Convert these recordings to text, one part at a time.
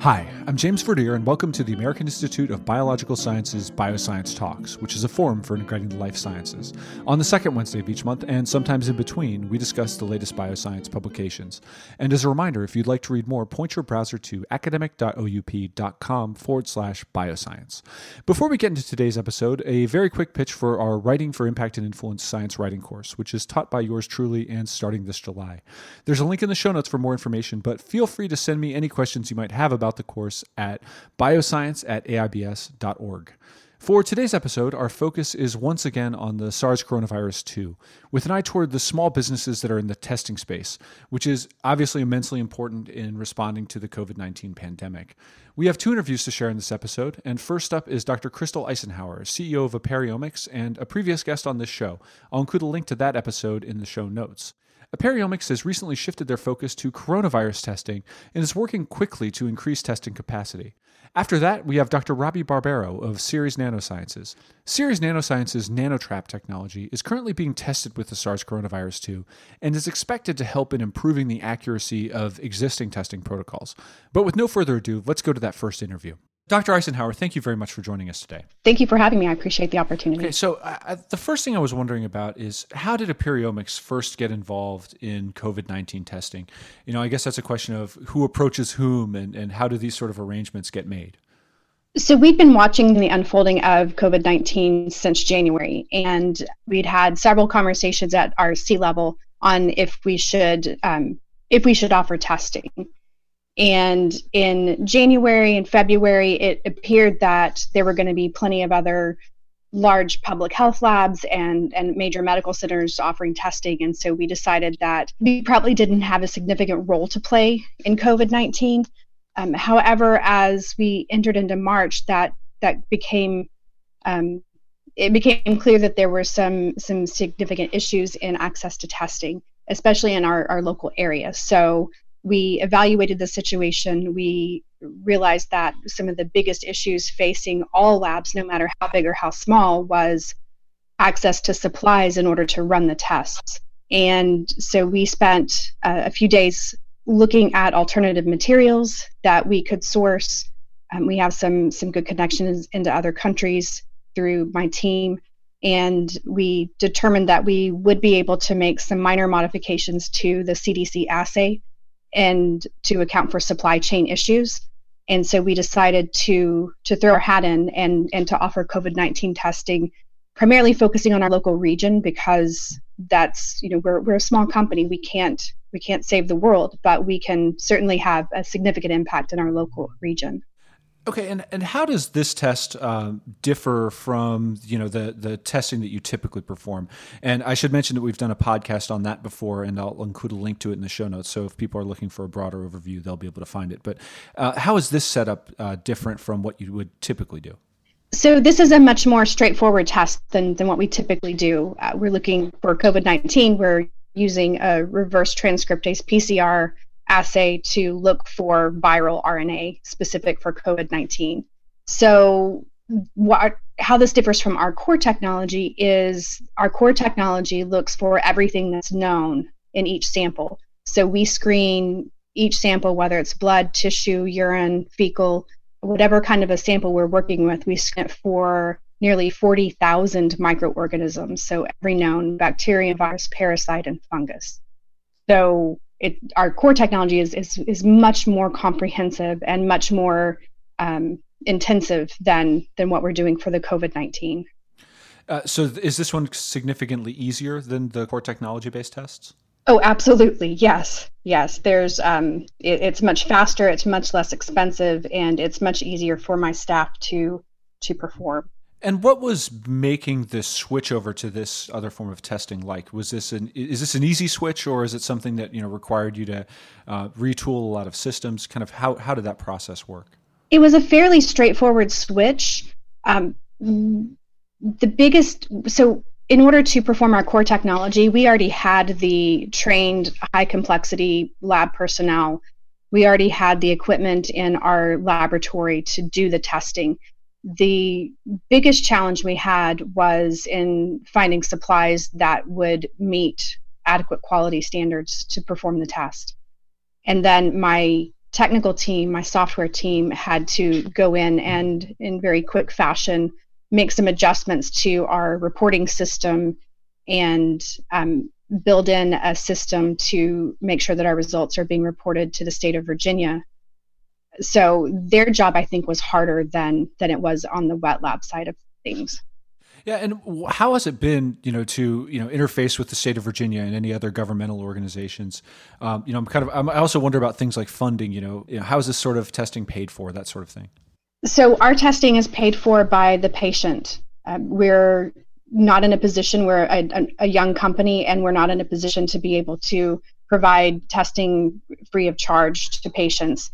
Hi, I'm James Verdier, and welcome to the American Institute of Biological Sciences Bioscience Talks, which is a forum for integrating the life sciences. On the second Wednesday of each month, and sometimes in between, we discuss the latest bioscience publications. And as a reminder, if you'd like to read more, point your browser to academic.oup.com forward slash bioscience. Before we get into today's episode, a very quick pitch for our Writing for Impact and Influence Science Writing course, which is taught by yours truly and starting this July. There's a link in the show notes for more information, but feel free to send me any questions you might have about the course at bioscience at aibs.org. For today's episode, our focus is once again on the SARS coronavirus 2, with an eye toward the small businesses that are in the testing space, which is obviously immensely important in responding to the COVID 19 pandemic. We have two interviews to share in this episode, and first up is Dr. Crystal Icenhour, CEO of Aperiomics and a previous guest on this show. I'll include a link to that episode in the show notes. Aperiomics has recently shifted their focus to coronavirus testing and is working quickly to increase testing capacity. After that, we have Dr. Robbie Barbero of Ceres Nanosciences. Ceres Nanosciences nanotrap technology is currently being tested with the SARS coronavirus 2 and is expected to help in improving the accuracy of existing testing protocols. But with no further ado, let's go to that first interview. Dr. Icenhour, thank you very much for joining us today. Thank you for having me. I appreciate the opportunity. Okay, so uh, the first thing I was wondering about is how did Aperiomics first get involved in COVID 19 testing? You know, I guess that's a question of who approaches whom and, and how do these sort of arrangements get made? So, we've been watching the unfolding of COVID 19 since January, and we'd had several conversations at our C level on if we should. Um, if we should offer testing. And in January and February, it appeared that there were going to be plenty of other large public health labs and, and major medical centers offering testing. And so we decided that we probably didn't have a significant role to play in COVID 19. Um, however, as we entered into March, that, that became um, it became clear that there were some some significant issues in access to testing, especially in our, our local area. So we evaluated the situation. We realized that some of the biggest issues facing all labs, no matter how big or how small, was access to supplies in order to run the tests. And so we spent uh, a few days looking at alternative materials that we could source. Um, we have some some good connections into other countries through my team, and we determined that we would be able to make some minor modifications to the CDC assay and to account for supply chain issues. And so we decided to to throw our hat in and and to offer COVID-19 testing primarily focusing on our local region because that's you know we're, we're a small company we can't we can't save the world but we can certainly have a significant impact in our local region Okay, and, and how does this test um, differ from you know the the testing that you typically perform? And I should mention that we've done a podcast on that before, and I'll include a link to it in the show notes. So if people are looking for a broader overview, they'll be able to find it. But uh, how is this setup uh, different from what you would typically do? So this is a much more straightforward test than than what we typically do. Uh, we're looking for COVID nineteen. We're using a reverse transcriptase PCR assay to look for viral RNA specific for COVID 19. So, what, how this differs from our core technology is our core technology looks for everything that's known in each sample. So, we screen each sample, whether it's blood, tissue, urine, fecal, whatever kind of a sample we're working with, we screen it for nearly 40,000 microorganisms. So, every known bacteria, virus, parasite, and fungus. So, it, our core technology is, is, is much more comprehensive and much more um, intensive than, than what we're doing for the COVID 19. Uh, so, is this one significantly easier than the core technology based tests? Oh, absolutely. Yes. Yes. There's, um, it, it's much faster, it's much less expensive, and it's much easier for my staff to, to perform. And what was making this switch over to this other form of testing like? Was this an is this an easy switch, or is it something that you know required you to uh, retool a lot of systems? Kind of how how did that process work? It was a fairly straightforward switch. Um, the biggest so in order to perform our core technology, we already had the trained high complexity lab personnel. We already had the equipment in our laboratory to do the testing the biggest challenge we had was in finding supplies that would meet adequate quality standards to perform the test. And then my technical team, my software team, had to go in and, in very quick fashion, make some adjustments to our reporting system and um, build in a system to make sure that our results are being reported to the state of Virginia. So their job, I think, was harder than than it was on the wet lab side of things. Yeah, and how has it been, you know, to you know interface with the state of Virginia and any other governmental organizations? Um, you know, I'm kind of. I'm, i also wonder about things like funding. You know, you know, how is this sort of testing paid for? That sort of thing. So our testing is paid for by the patient. Um, we're not in a position where a, a, a young company, and we're not in a position to be able to provide testing free of charge to patients.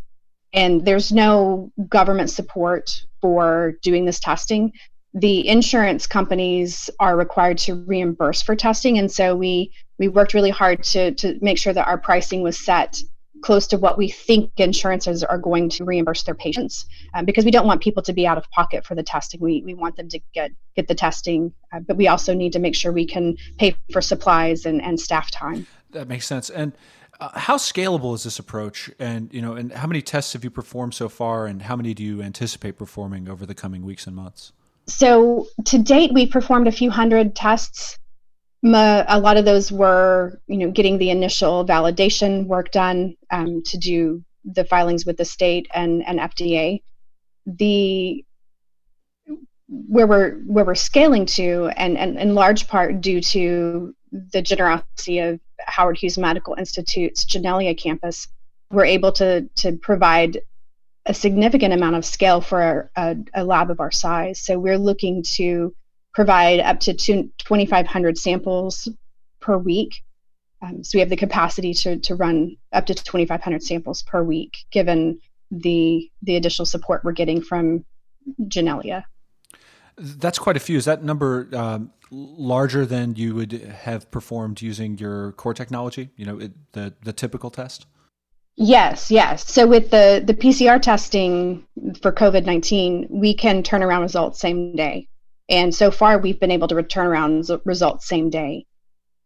And there's no government support for doing this testing. The insurance companies are required to reimburse for testing and so we we worked really hard to to make sure that our pricing was set close to what we think insurances are going to reimburse their patients um, because we don't want people to be out of pocket for the testing. We, we want them to get get the testing uh, but we also need to make sure we can pay for supplies and, and staff time. That makes sense. And uh, how scalable is this approach and you know and how many tests have you performed so far and how many do you anticipate performing over the coming weeks and months so to date, we performed a few hundred tests. A lot of those were, you know, getting the initial validation work done um, to do the filings with the state and, and FDA. The where we're where we're scaling to, and, and in large part due to the generosity of Howard Hughes Medical Institute's Janelia campus, we're able to to provide a significant amount of scale for a, a, lab of our size. So we're looking to provide up to 2,500 samples per week. Um, so we have the capacity to, to run up to 2,500 samples per week, given the the additional support we're getting from Janelia. That's quite a few. Is that number um, larger than you would have performed using your core technology? You know, it, the the typical test. Yes, yes. So with the the PCR testing for COVID nineteen, we can turn around results same day, and so far we've been able to return around results same day.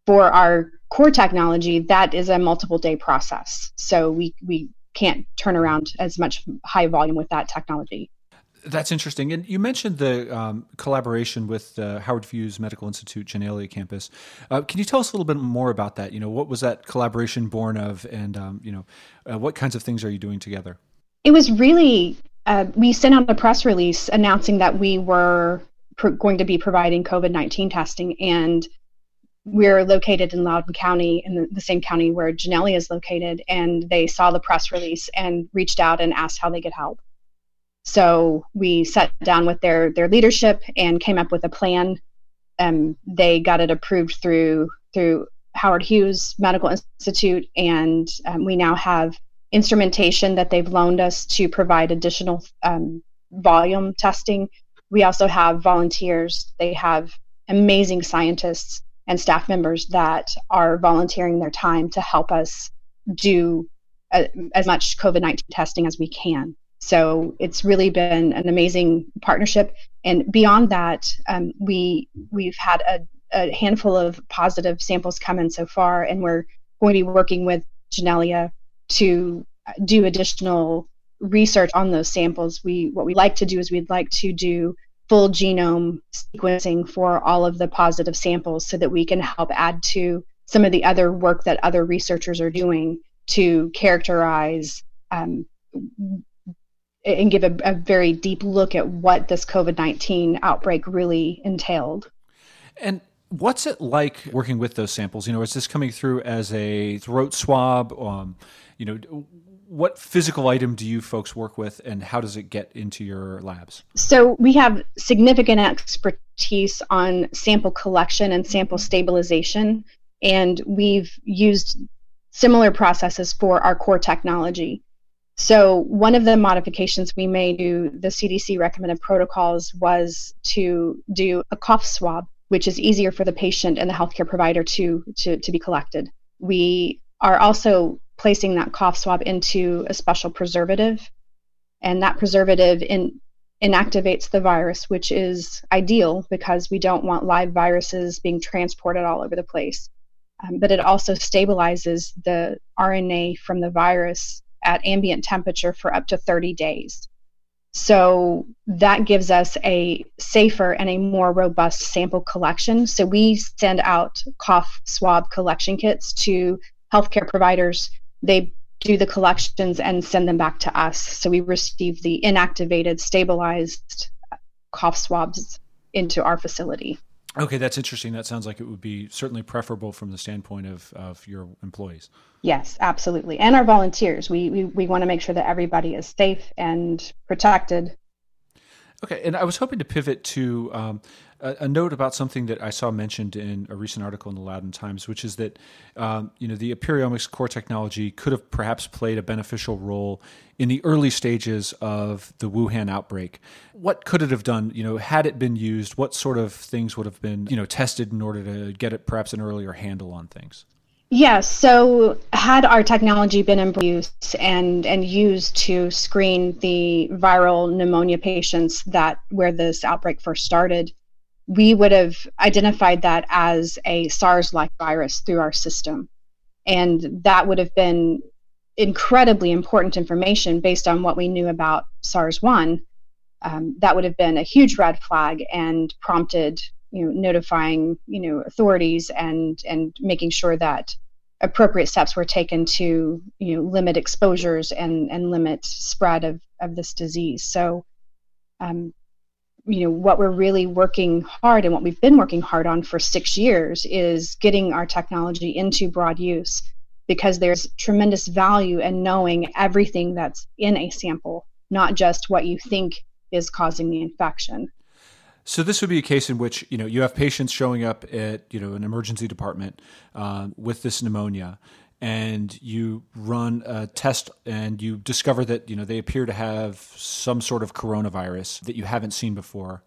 For our core technology, that is a multiple day process, so we we can't turn around as much high volume with that technology. That's interesting. And you mentioned the um, collaboration with the Howard Hughes Medical Institute Janelia campus. Uh, can you tell us a little bit more about that? You know, what was that collaboration born of, and um, you know, uh, what kinds of things are you doing together? It was really uh, we sent out a press release announcing that we were going to be providing COVID nineteen testing, and we're located in Loudoun County, in the, the same county where Janelia is located, and they saw the press release and reached out and asked how they could help. So we sat down with their their leadership and came up with a plan. Um, they got it approved through through Howard Hughes Medical Institute, and um, we now have instrumentation that they've loaned us to provide additional um, volume testing. We also have volunteers. They have amazing scientists and staff members that are volunteering their time to help us do uh, as much COVID 19 testing as we can. So it's really been an amazing partnership. And beyond that, um, we we've had a, a, handful of positive samples come in so far, and we're going to be working with Janelia to do additional research on those samples. We what we like to do is we'd like to do full genome sequencing for all of the positive samples so that we can help add to some of the other work that other researchers are doing to characterize um, and give a, a very deep look at what this COVID 19 outbreak really entailed. And what's it like working with those samples? You know, is this coming through as a throat swab? Um, you know, what physical item do you folks work with and how does it get into your labs? So, we have significant expertise on sample collection and sample stabilization, and we've used similar processes for our core technology. So, one of the modifications we made to the CDC recommended protocols was to do a cough swab, which is easier for the patient and the healthcare provider to, to, to be collected. We are also placing that cough swab into a special preservative, and that preservative in, inactivates the virus, which is ideal because we don't want live viruses being transported all over the place. Um, but it also stabilizes the RNA from the virus at ambient temperature for up to 30 days. So that gives us a safer and a more robust sample collection. So we send out cough swab collection kits to healthcare providers. They do the collections and send them back to us. So we receive the inactivated, stabilized cough swabs into our facility. Okay, that's interesting. That sounds like it would be certainly preferable from the standpoint of, of your employees. Yes, absolutely. And our volunteers. We, we, we want to make sure that everybody is safe and protected. Okay, and I was hoping to pivot to um, a, note about something that I saw mentioned in a recent article in the Loudoun Times, which is that um, you know the Aperiomics core technology could have perhaps played a beneficial role in the early stages of the Wuhan outbreak. What could it have done? You know, had it been used, what sort of things would have been you know tested in order to get it perhaps an earlier handle on things? Yes. So, had our technology been in use and and used to screen the viral pneumonia patients that where this outbreak first started, we would have identified that as a SARS like virus through our system. And that would have been incredibly important information based on what we knew about SARS 1. Um, that would have been a huge red flag and prompted you know notifying you know authorities and and making sure that appropriate steps were taken to you know limit exposures and and limit spread of of this disease so um, you know what we're really working hard and what we've been working hard on for six years is getting our technology into broad use because there's tremendous value in knowing everything that's in a sample not just what you think is causing the infection. So this would be a case in which you know you have patients showing up at you know an emergency department uh, with this pneumonia, and you run a test and you discover that you know they appear to have some sort of coronavirus that you haven't seen before.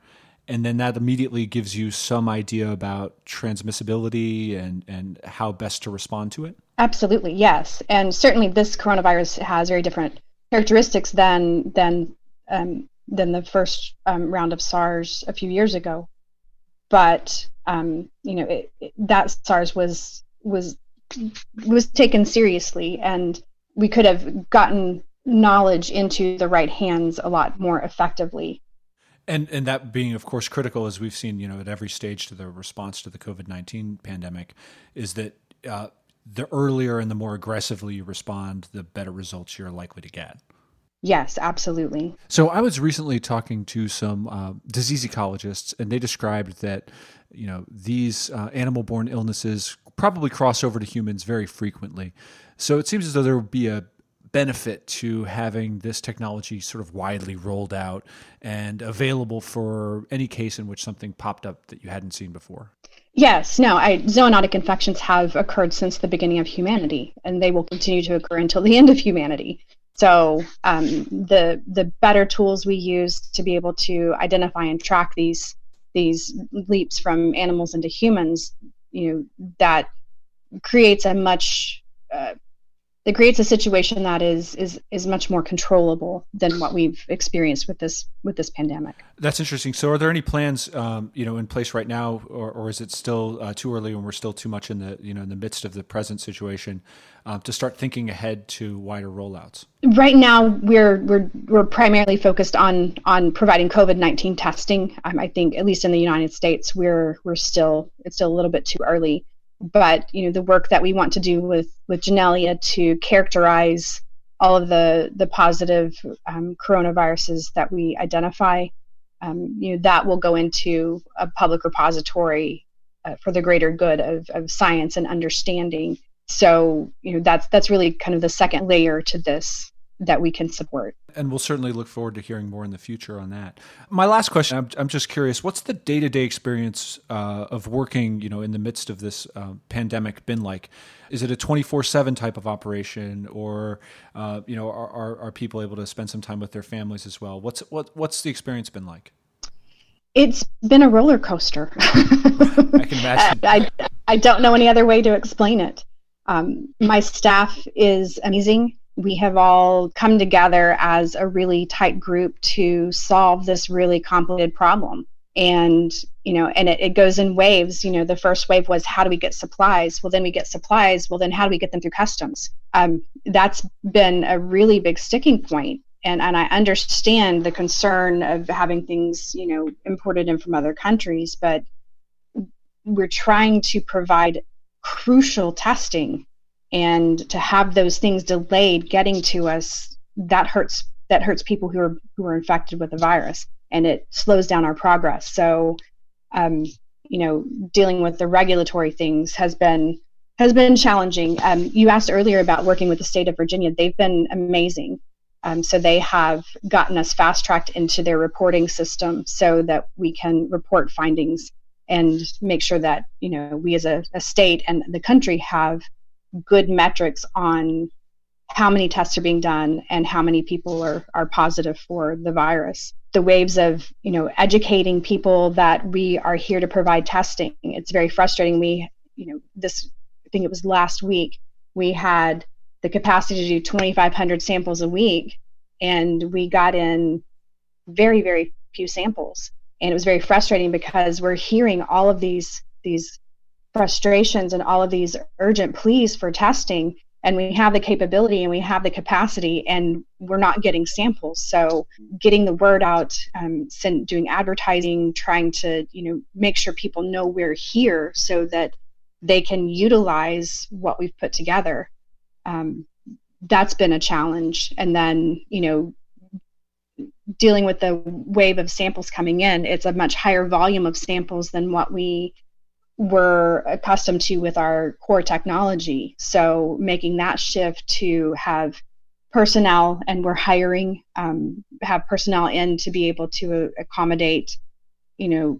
And then that immediately gives you some idea about transmissibility and and how best to respond to it? Absolutely yes. And certainly this coronavirus has very different characteristics than than um, than the first um, round of SARS a few years ago. But um, you know it, it, that SARS was was was taken seriously and we could have gotten knowledge into the right hands a lot more effectively and and that being of course critical as we've seen you know at every stage to the response to the covid-19 pandemic is that uh, the earlier and the more aggressively you respond the better results you're likely to get Yes, absolutely. So I was recently talking to some uh, disease ecologists, and they described that you know these uh, animal-borne illnesses probably cross over to humans very frequently. So it seems as though there would be a benefit to having this technology sort of widely rolled out and available for any case in which something popped up that you hadn't seen before. Yes, no, I, zoonotic infections have occurred since the beginning of humanity, and they will continue to occur until the end of humanity. So um, the the better tools we use to be able to identify and track these these leaps from animals into humans, you know, that creates a much uh, that creates a situation that is is is much more controllable than what we've experienced with this with this pandemic. That's interesting. So, are there any plans, um, you know, in place right now, or, or is it still uh, too early and we're still too much in the you know in the midst of the present situation um, to start thinking ahead to wider rollouts? Right now, we're we're we're primarily focused on on providing COVID nineteen testing. Um, I think at least in the United States, we're we're still it's still a little bit too early but you know the work that we want to do with with Janelia to characterize all of the the positive um, coronaviruses that we identify, um, you know that will go into a public repository uh, for the greater good of, of science and understanding. So you know that's that's really kind of the second layer to this that we can support. And we'll certainly look forward to hearing more in the future on that. My last question, I'm, I'm just curious, what's the day to day experience uh, of working, you know, in the midst of this uh, pandemic been like? Is it a 24 seven type of operation or, uh, you know, are, are, are people able to spend some time with their families as well? What's, what, what's the experience been like? It's been a roller coaster. I can imagine. I, I don't know any other way to explain it. Um, my staff is amazing we have all come together as a really tight group to solve this really complicated problem. and you know and it, it goes in waves. You know the first wave was how do we get supplies? Well then we get supplies. Well then how do we get them through customs? Um, that's been a really big sticking point. And and i understand the concern of having things you know imported in from other countries but we're trying to provide crucial testing and to have those things delayed getting to us that hurts that hurts people who are who are infected with the virus and it slows down our progress. So, um, you know, dealing with the regulatory things has been has been challenging. Um, you asked earlier about working with the state of Virginia. They've been amazing. Um, so they have gotten us fast tracked into their reporting system so that we can report findings and make sure that you know we as a, a state and the country have good metrics on how many tests are being done and how many people are, are positive for the virus. The waves of you know educating people that we are here to provide testing it's very frustrating. We you know this i think it was last week we had the capacity to do 2500 samples a week and we got in very very few samples. And it was very frustrating because we're hearing all of these these frustrations and all of these urgent pleas for testing and we have the capability and we have the capacity and we're not getting samples. So getting the word out um, send, doing advertising trying to you know make sure people know we're here so that they can utilize what we've put together um, that's been a challenge. And then you know dealing with the wave of samples coming in it's a much higher volume of samples than what we we're accustomed to with our core technology. So making that shift to have personnel, and we're hiring, um, have personnel in to be able to accommodate, you know,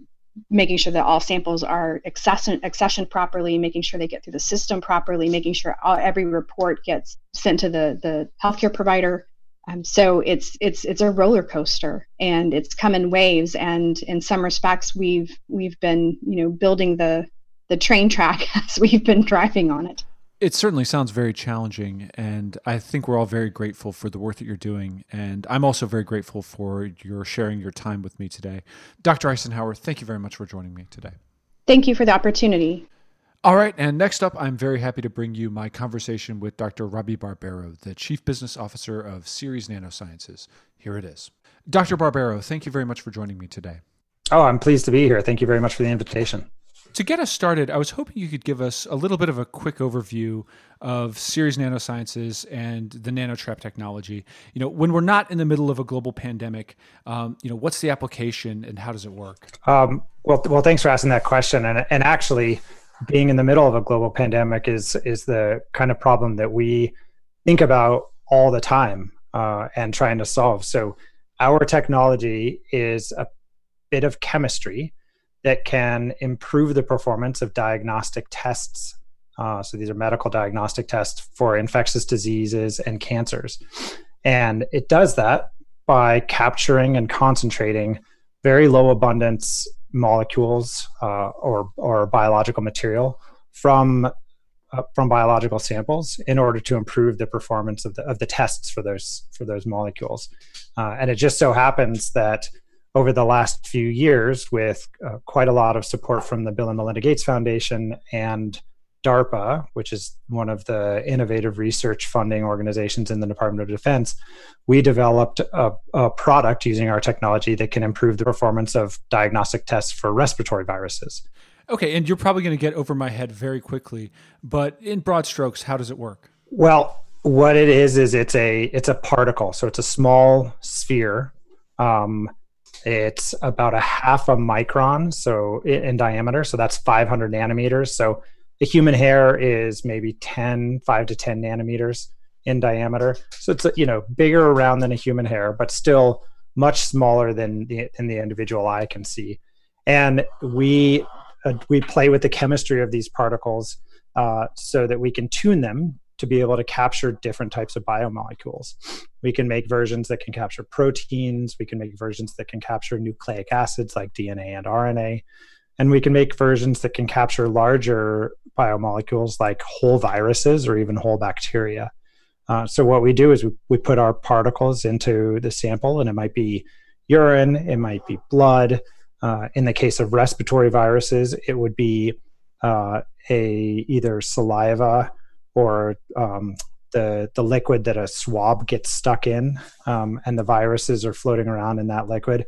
making sure that all samples are accession, accessioned properly, making sure they get through the system properly, making sure all, every report gets sent to the the healthcare provider. Um, so it's it's it's a roller coaster, and it's come in waves. And in some respects, we've we've been you know building the the train track as we've been driving on it. It certainly sounds very challenging, and I think we're all very grateful for the work that you're doing. And I'm also very grateful for your sharing your time with me today. Dr. Icenhour. thank you very much for joining me today. Thank you for the opportunity. All right, and next up, I'm very happy to bring you my conversation with Dr. Robby Barbero, the Chief Business Officer of Ceres Nanosciences. Here it is. Dr. Barbero, thank you very much for joining me today. Oh, I'm pleased to be here. Thank you very much for the invitation. To get us started, I was hoping you could give us a little bit of a quick overview of Ceres Nanosciences and the nanotrap technology. You know, when we're not in the middle of a global pandemic, um, you know, what's the application and how does it work? Um, well, well, thanks for asking that question. And and actually, being in the middle of a global pandemic is is the kind of problem that we think about all the time uh, and trying to solve. So our technology is a bit of chemistry that can improve the performance of diagnostic tests. Uh, so these are medical diagnostic tests for infectious diseases and cancers. And it does that by capturing and concentrating very low abundance molecules uh, or or biological material from uh, from biological samples in order to improve the performance of the of the tests for those for those molecules. Uh, and it just so happens that over the last few years, with uh, quite a lot of support from the Bill and Melinda Gates Foundation and DARPA, which is one of the innovative research funding organizations in the Department of Defense, we developed a, a, product using our technology that can improve the performance of diagnostic tests for respiratory viruses. Okay, and you're probably going to get over my head very quickly, but in broad strokes, how does it work? Well, what it is is it's a it's a particle, so it's a small sphere. Um, it's about a half a micron, so in, in diameter, so that's 500 nanometers. So the human hair is maybe 10 5 to 10 nanometers in diameter so it's you know bigger around than a human hair but still much smaller than the, than the individual eye can see and we uh, we play with the chemistry of these particles uh, so that we can tune them to be able to capture different types of biomolecules. We can make versions that can capture proteins. We can make versions that can capture nucleic acids like DNA and RNA. And we can make versions that can capture larger biomolecules like whole viruses or even whole bacteria. Uh, so what we do is we, we put our particles into the sample, and it might be urine, it might be blood, Uh, in the case of respiratory viruses, it would be uh, a either saliva or um, the the liquid that a swab gets stuck in, um, and the viruses are floating around in that liquid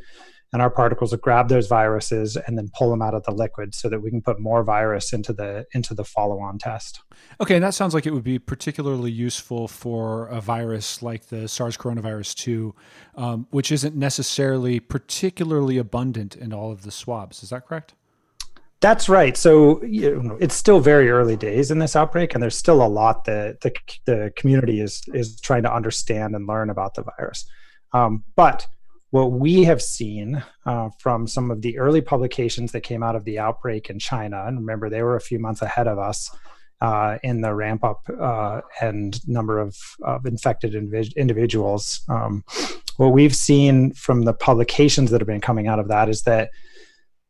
and our particles will grab those viruses and then pull them out of the liquid so that we can put more virus into the into the follow-on test. Okay, and that sounds like it would be particularly useful for a virus like the SARS coronavirus 2, um, which isn't necessarily particularly abundant in all of the swabs. Is that correct? That's right. So you know, it's still very early days in this outbreak, and there's still a lot that the, the community is is trying to understand and learn about the virus. Um, but what we have seen uh, from some of the early publications that came out of the outbreak in China, and remember they were a few months ahead of us uh, in the ramp up uh, and number of, of infected individ- individuals. Um, what we've seen from the publications that have been coming out of that is that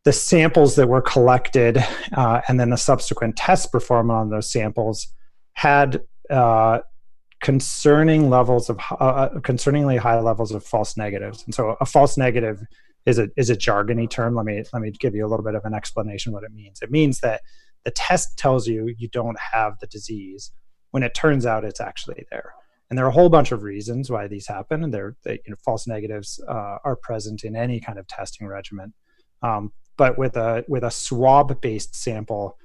the samples that were collected uh, and then the subsequent tests performed on those samples had uh, concerning levels of uh, uh, concerningly high levels of false negatives. And so a false negative is a is a jargony term. Let me let me give you a little bit of an explanation what it means. It means that the test tells you you don't have the disease when it turns out it's actually there. And there are a whole bunch of reasons why these happen, and they're they, you know, false negatives uh, are present in any kind of testing regimen. Um, but with a with a swab based sample,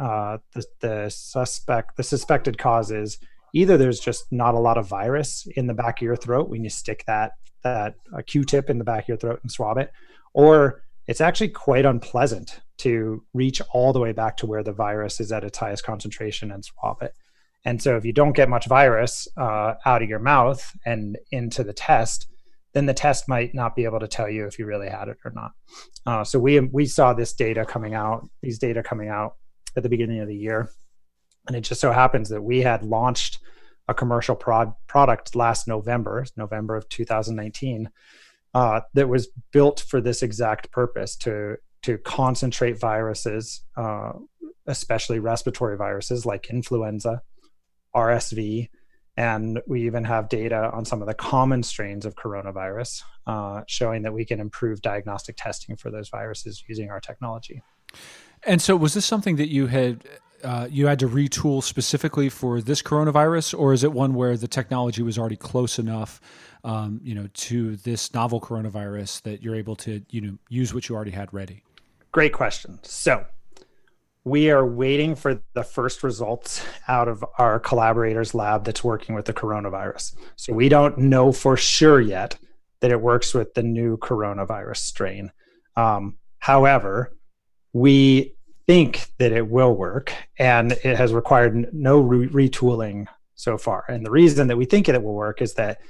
uh, the, the suspect the suspected cause is either there's just not a lot of virus in the back of your throat when you stick that that a q-tip in the back of your throat and swab it or it's actually quite unpleasant to reach all the way back to where the virus is at its highest concentration and swab it. And so if you don't get much virus uh, out of your mouth and into the test then the test might not be able to tell you if you really had it or not. Uh, so we we saw this data coming out these data coming out at the beginning of the year and it just so happens that we had launched a commercial prod- product last November, November of 2019, uh, that was built for this exact purpose to to concentrate viruses, uh, especially respiratory viruses like influenza, RSV, and we even have data on some of the common strains of coronavirus, uh, showing that we can improve diagnostic testing for those viruses using our technology. And so, was this something that you had uh, you had to retool specifically for this coronavirus, or is it one where the technology was already close enough, um, you know, to this novel coronavirus that you're able to, you know, use what you already had ready? Great question. So we are waiting for the first results out of our collaborators lab that's working with the coronavirus. So we don't know for sure yet that it works with the new coronavirus strain. Um, however, we think that it will work, and it has required no re- retooling so far. And the reason that we think it will work is that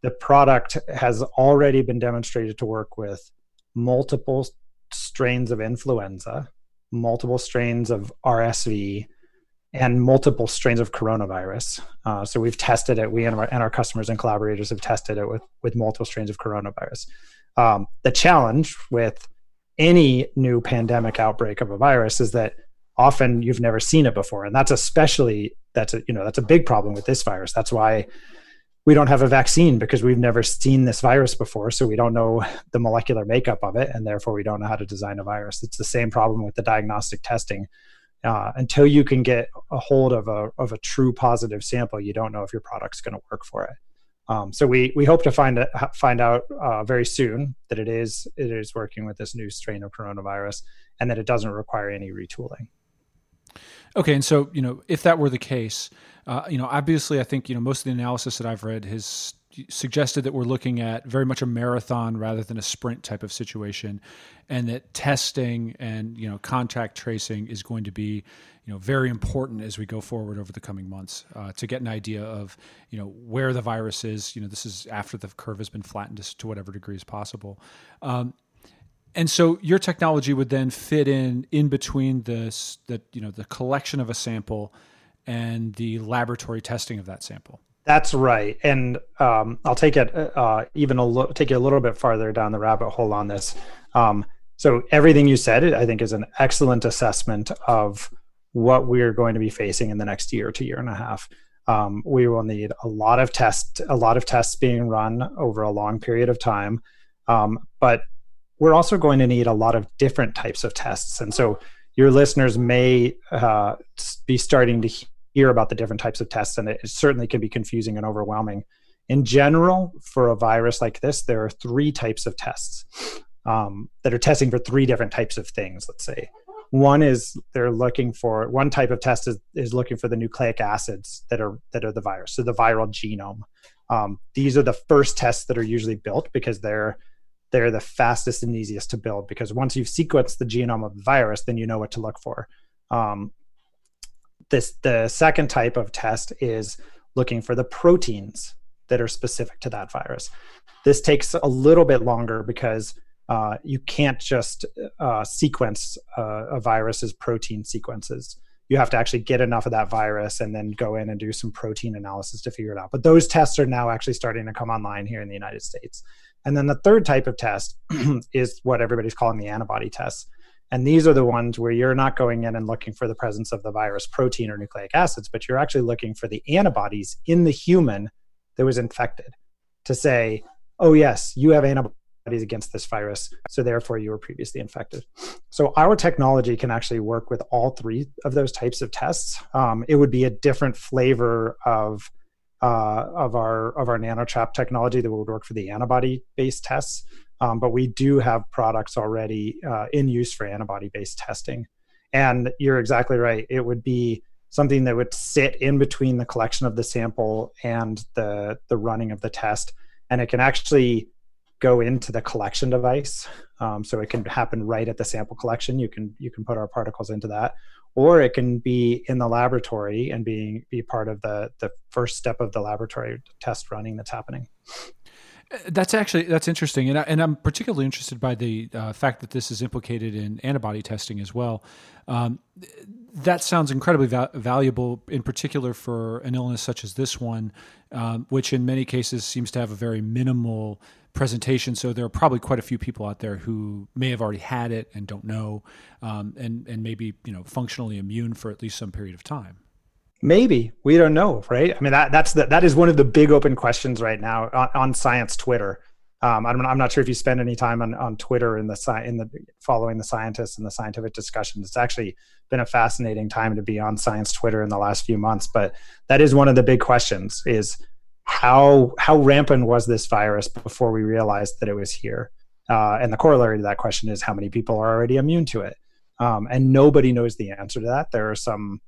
the product has already been demonstrated to work with multiple strains of influenza, multiple strains of RSV, and multiple strains of coronavirus. Uh, so we've tested it. We and our, and our, customers and collaborators have tested it with with multiple strains of coronavirus. Um, the challenge with any new pandemic outbreak of a virus is that often you've never seen it before. And that's especially that's a you know that's a big problem with this virus. That's why we don't have a vaccine because we've never seen this virus before. So we don't know the molecular makeup of it and therefore we don't know how to design a virus. It's the same problem with the diagnostic testing. Uh, until you can get a hold of a of a true positive sample you don't know if your product's going to work for it um, so we we hope to find find out uh, very soon that it is it is working with this new strain of coronavirus, and that it doesn't require any retooling. Okay, and so you know if that were the case, uh, you know obviously I think you know most of the analysis that I've read has suggested that we're looking at very much a marathon rather than a sprint type of situation, and that testing and you know contact tracing is going to be you know very important as we go forward over the coming months uh, to get an idea of you know where the virus is. You know this is after the curve has been flattened to whatever degree is possible. Um, and so your technology would then fit in in between this that you know the collection of a sample and the laboratory testing of that sample. That's right, and um, I'll take it uh, even a little, take it a little bit farther down the rabbit hole on this. Um, so everything you said, I think, is an excellent assessment of what we're going to be facing in the next year to year and a half. Um, we will need a lot of tests, a lot of tests being run over a long period of time. Um, but we're also going to need a lot of different types of tests. And so your listeners may uh, be starting to hear about the different types of tests, and it certainly can be confusing and overwhelming. In general, for a virus like this, there are three types of tests um, that are testing for three different types of things, let's say. One is they're looking for one type of test is, is looking for the nucleic acids that are that are the virus, so the viral genome. Um, these are the first tests that are usually built because they're they're the fastest and easiest to build because once you've sequenced the genome of the virus, then you know what to look for. Um, this the second type of test is looking for the proteins that are specific to that virus. This takes a little bit longer because uh, you can't just uh, sequence uh, a virus's protein sequences. You have to actually get enough of that virus and then go in and do some protein analysis to figure it out. But those tests are now actually starting to come online here in the United States. And then the third type of test is what everybody's calling the antibody tests. And these are the ones where you're not going in and looking for the presence of the virus protein or nucleic acids, but you're actually looking for the antibodies in the human that was infected to say, oh, yes, you have antibodies against this virus, so therefore you were previously infected. So our technology can actually work with all three of those types of tests. Um, it would be a different flavor of uh, of our of our nanotrap technology that would work for the antibody based tests. Um, but we do have products already uh, in use for antibody based testing. And you're exactly right. It would be something that would sit in between the collection of the sample and the the running of the test, and it can actually go into the collection device. Um, so it can happen right at the sample collection. You can you can put our particles into that, or it can be in the laboratory and being be part of the the first step of the laboratory test running that's happening. That's actually that's interesting, and I, and I'm particularly interested by the uh, fact that this is implicated in antibody testing as well. Um, that sounds incredibly va- valuable, in particular for an illness such as this one, um, which in many cases seems to have a very minimal presentation. So there are probably quite a few people out there who may have already had it and don't know, um, and and maybe you know functionally immune for at least some period of time. Maybe we don't know, right? I mean, that that's the, that is one of the big open questions right now on, on science Twitter. Um, I'm, I'm not sure if you spend any time on, on Twitter in the in the following the scientists and the scientific discussions. It's actually been a fascinating time to be on science Twitter in the last few months. But that is one of the big questions: is how how rampant was this virus before we realized that it was here? Uh, and the corollary to that question is how many people are already immune to it? Um, and nobody knows the answer to that. There are some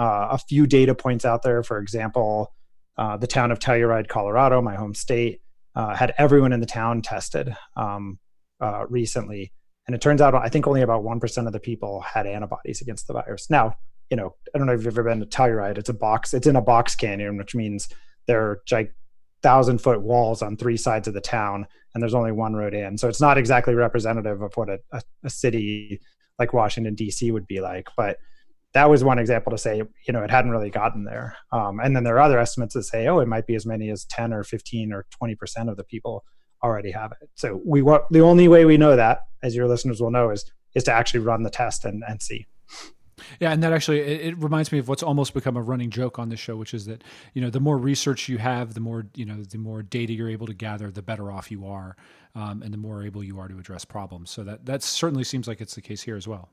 uh, a few data points out there. For example, uh, the town of Telluride, Colorado, my home state, uh, had everyone in the town tested um, uh, recently, and it turns out I think only about one percent of the people had antibodies against the virus. Now, you know, I don't know if you've ever been to Telluride. It's a box. It's in a box canyon, which means there are like thousand foot walls on three sides of the town, and there's only one road in. So it's not exactly representative of what a, a, a city like Washington D.C. would be like, but that was one example to say, you know, it hadn't really gotten there. Um, and then there are other estimates that say, oh, it might be as many as 10 or 15 or 20% of the people already have it. So we want the only way we know that, as your listeners will know, is is to actually run the test and, and see. Yeah, and that actually it, it, reminds me of what's almost become a running joke on this show, which is that you know the more research you have, the more you know the more data you're able to gather, the better off you are, um, and the more able you are to address problems. So that that certainly seems like it's the case here as well.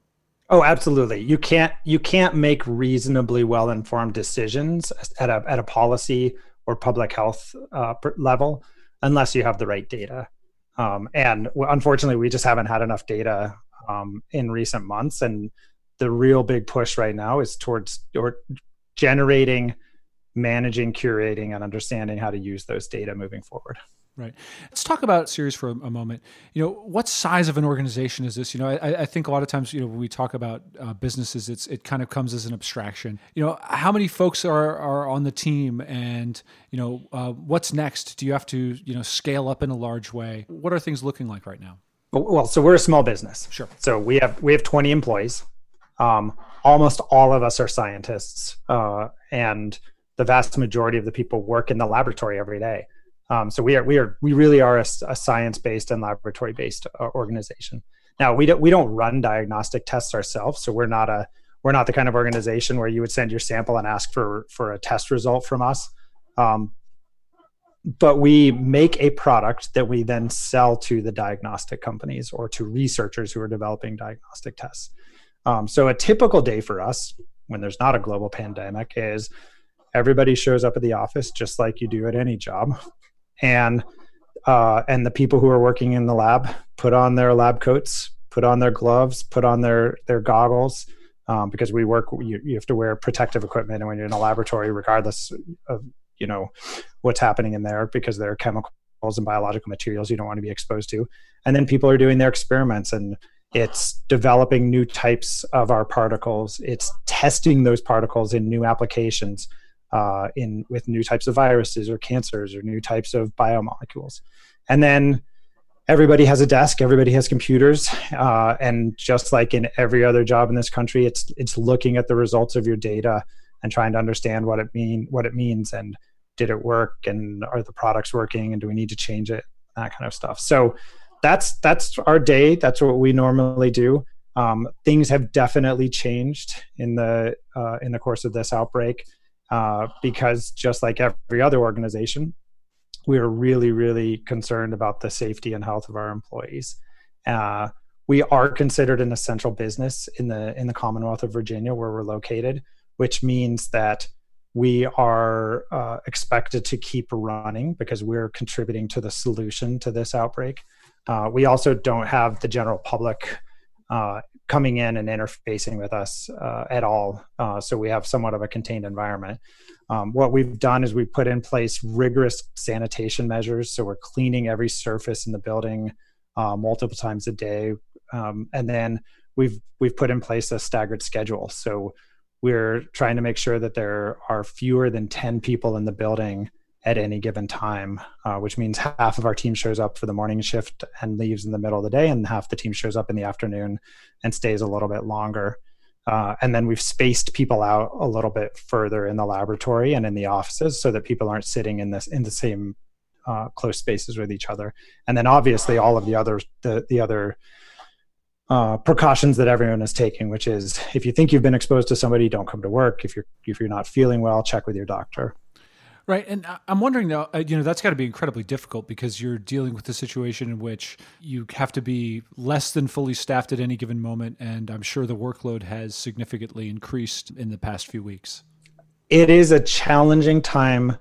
Oh, absolutely. You can't you can't make reasonably well informed decisions at a at a policy or public health uh, level unless you have the right data. Um, and unfortunately, we just haven't had enough data um, in recent months. And the real big push right now is towards or generating, managing, curating, and understanding how to use those data moving forward. Right. Let's talk about Ceres for a, moment. You know, what size of an organization is this? You know, I, I think a lot of times, you know, when we talk about uh, businesses, it's it kind of comes as an abstraction. You know, how many folks are are on the team, and you know, uh, what's next? Do you have to you know scale up in a large way? What are things looking like right now? Well, so we're a small business. Sure. So we have we have twenty employees. Um, almost all of us are scientists, uh, and the vast majority of the people work in the laboratory every day. Um, so we are we are we really are a, a science based and laboratory based uh, organization. Now we don't we don't run diagnostic tests ourselves, so we're not a we're not the kind of organization where you would send your sample and ask for for a test result from us. Um, but we make a product that we then sell to the diagnostic companies or to researchers who are developing diagnostic tests. Um, so a typical day for us when there's not a global pandemic is everybody shows up at the office just like you do at any job, and uh, and the people who are working in the lab put on their lab coats, put on their gloves, put on their their goggles. Um, because we work, you, you have to wear protective equipment, and when you're in a laboratory, regardless of you know what's happening in there because there are chemicals and biological materials you don't want to be exposed to and then people are doing their experiments and it's developing new types of our particles it's testing those particles in new applications uh, in with new types of viruses or cancers or new types of biomolecules. And then everybody has a desk everybody has computers uh, and just like in every other job in this country it's it's looking at the results of your data and trying to understand what it mean what it means and did it work and are the products working and do we need to change it that kind of stuff. So that's that's our day. That's what we normally do. Um, things have definitely changed in the uh, in the course of this outbreak uh, because just like every other organization we are really really concerned about the safety and health of our employees uh, we are considered an essential business in the in the commonwealth of virginia where we're located which means that we are uh, expected to keep running because we're contributing to the solution to this outbreak. Uh, we also don't have the general public uh, coming in and interfacing with us uh, at all. Uh, so we have somewhat of a contained environment. Um, what we've done is we put in place rigorous sanitation measures. So we're cleaning every surface in the building uh, multiple times a day, um, and then we've we've put in place a staggered schedule. So we're trying to make sure that there are fewer than 10 people in the building at any given time, uh, which means half of our team shows up for the morning shift and leaves in the middle of the day, and half the team shows up in the afternoon and stays a little bit longer. Uh, and then we've spaced people out a little bit further in the laboratory and in the offices so that people aren't sitting in this in the same uh, close spaces with each other. And then obviously all of the other the the other uh, precautions that everyone is taking, which is if you think you've been exposed to somebody, don't come to work. If you're if you're not feeling well, check with your doctor. Right, and I'm wondering now. Uh, you know, that's got to be incredibly difficult because you're dealing with a situation in which you have to be less than fully staffed at any given moment, and I'm sure the workload has significantly increased in the past few weeks. It is a challenging time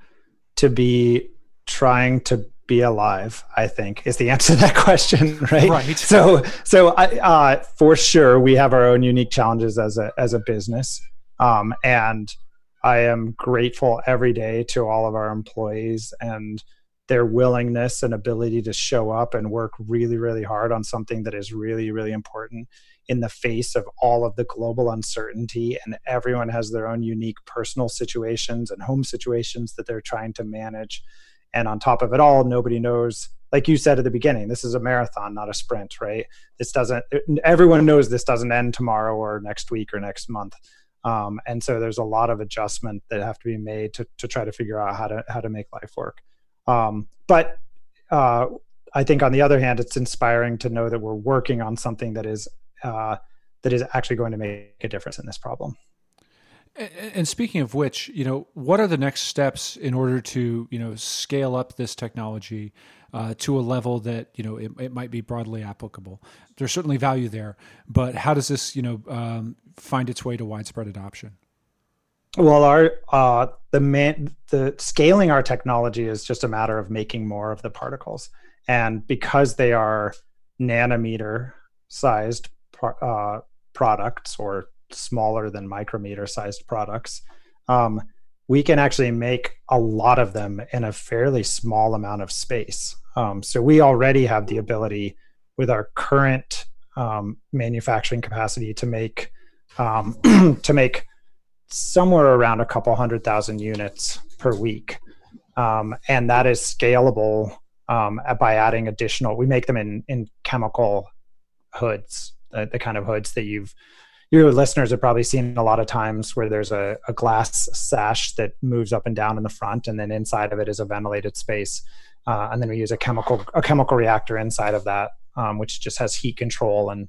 to be trying to be alive i think is the answer to that question right right so so I, uh, for sure we have our own unique challenges as a as a business um, and i am grateful every day to all of our employees and their willingness and ability to show up and work really really hard on something that is really really important in the face of all of the global uncertainty. And everyone has their own unique personal situations and home situations that they're trying to manage. And on top of it all nobody knows like you said at the beginning this is a marathon not a sprint right? This doesn't everyone knows this doesn't end tomorrow or next week or next month um, and so there's a lot of adjustment that have to be made to, to try to figure out how to how to make life work um, but uh, i think on the other hand it's inspiring to know that we're working on something that is uh, that is actually going to make a difference in this problem and speaking of which, you know, what are the next steps in order to, you know, scale up this technology uh, to a level that, you know, it, it, might be broadly applicable? There's certainly value there, but how does this, you know, um, find its way to widespread adoption? Well, our uh, the man, the scaling our technology is just a matter of making more of the particles, and because they are nanometer sized uh, products or smaller than micrometer sized products, um, we can actually make a lot of them in a fairly small amount of space. Um, so we already have the ability with our current um, manufacturing capacity to make um, to make somewhere around a couple hundred thousand units per week, um, and that is scalable um, by adding additional. We make them in in chemical hoods, the, the kind of hoods that you've your listeners have probably seen a lot of times where there's a, a, glass sash that moves up and down in the front, and then inside of it is a ventilated space. Uh, and then we use a chemical a chemical reactor inside of that, um, which just has heat control and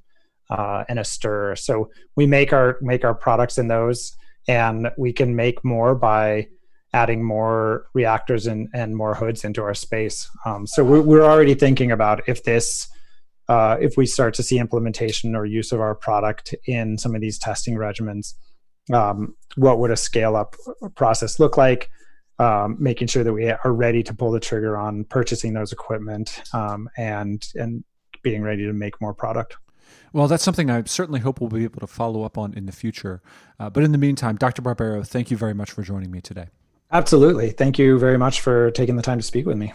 uh, and a stir. So we make our make our products in those, and we can make more by adding more reactors and, and more hoods into our space. Um, so we're, we're already thinking about if this, uh, if we start to see implementation or use of our product in some of these testing regimens, um, what would a scale up process look like? Um, making sure that we are ready to pull the trigger on purchasing those equipment um, and and being ready to make more product. Well, that's something I certainly hope we'll be able to follow up on in the future. Uh, but in the meantime, Dr. Barbero, thank you very much for joining me today. Absolutely. Thank you very much for taking the time to speak with me.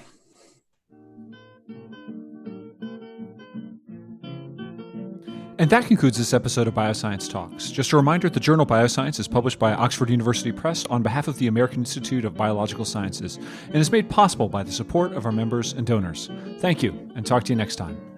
And that concludes this episode of Bioscience Talks. Just a reminder the journal Bioscience is published by Oxford University Press on behalf of the American Institute of Biological Sciences and is made possible by the support of our members and donors. Thank you, and talk to you next time.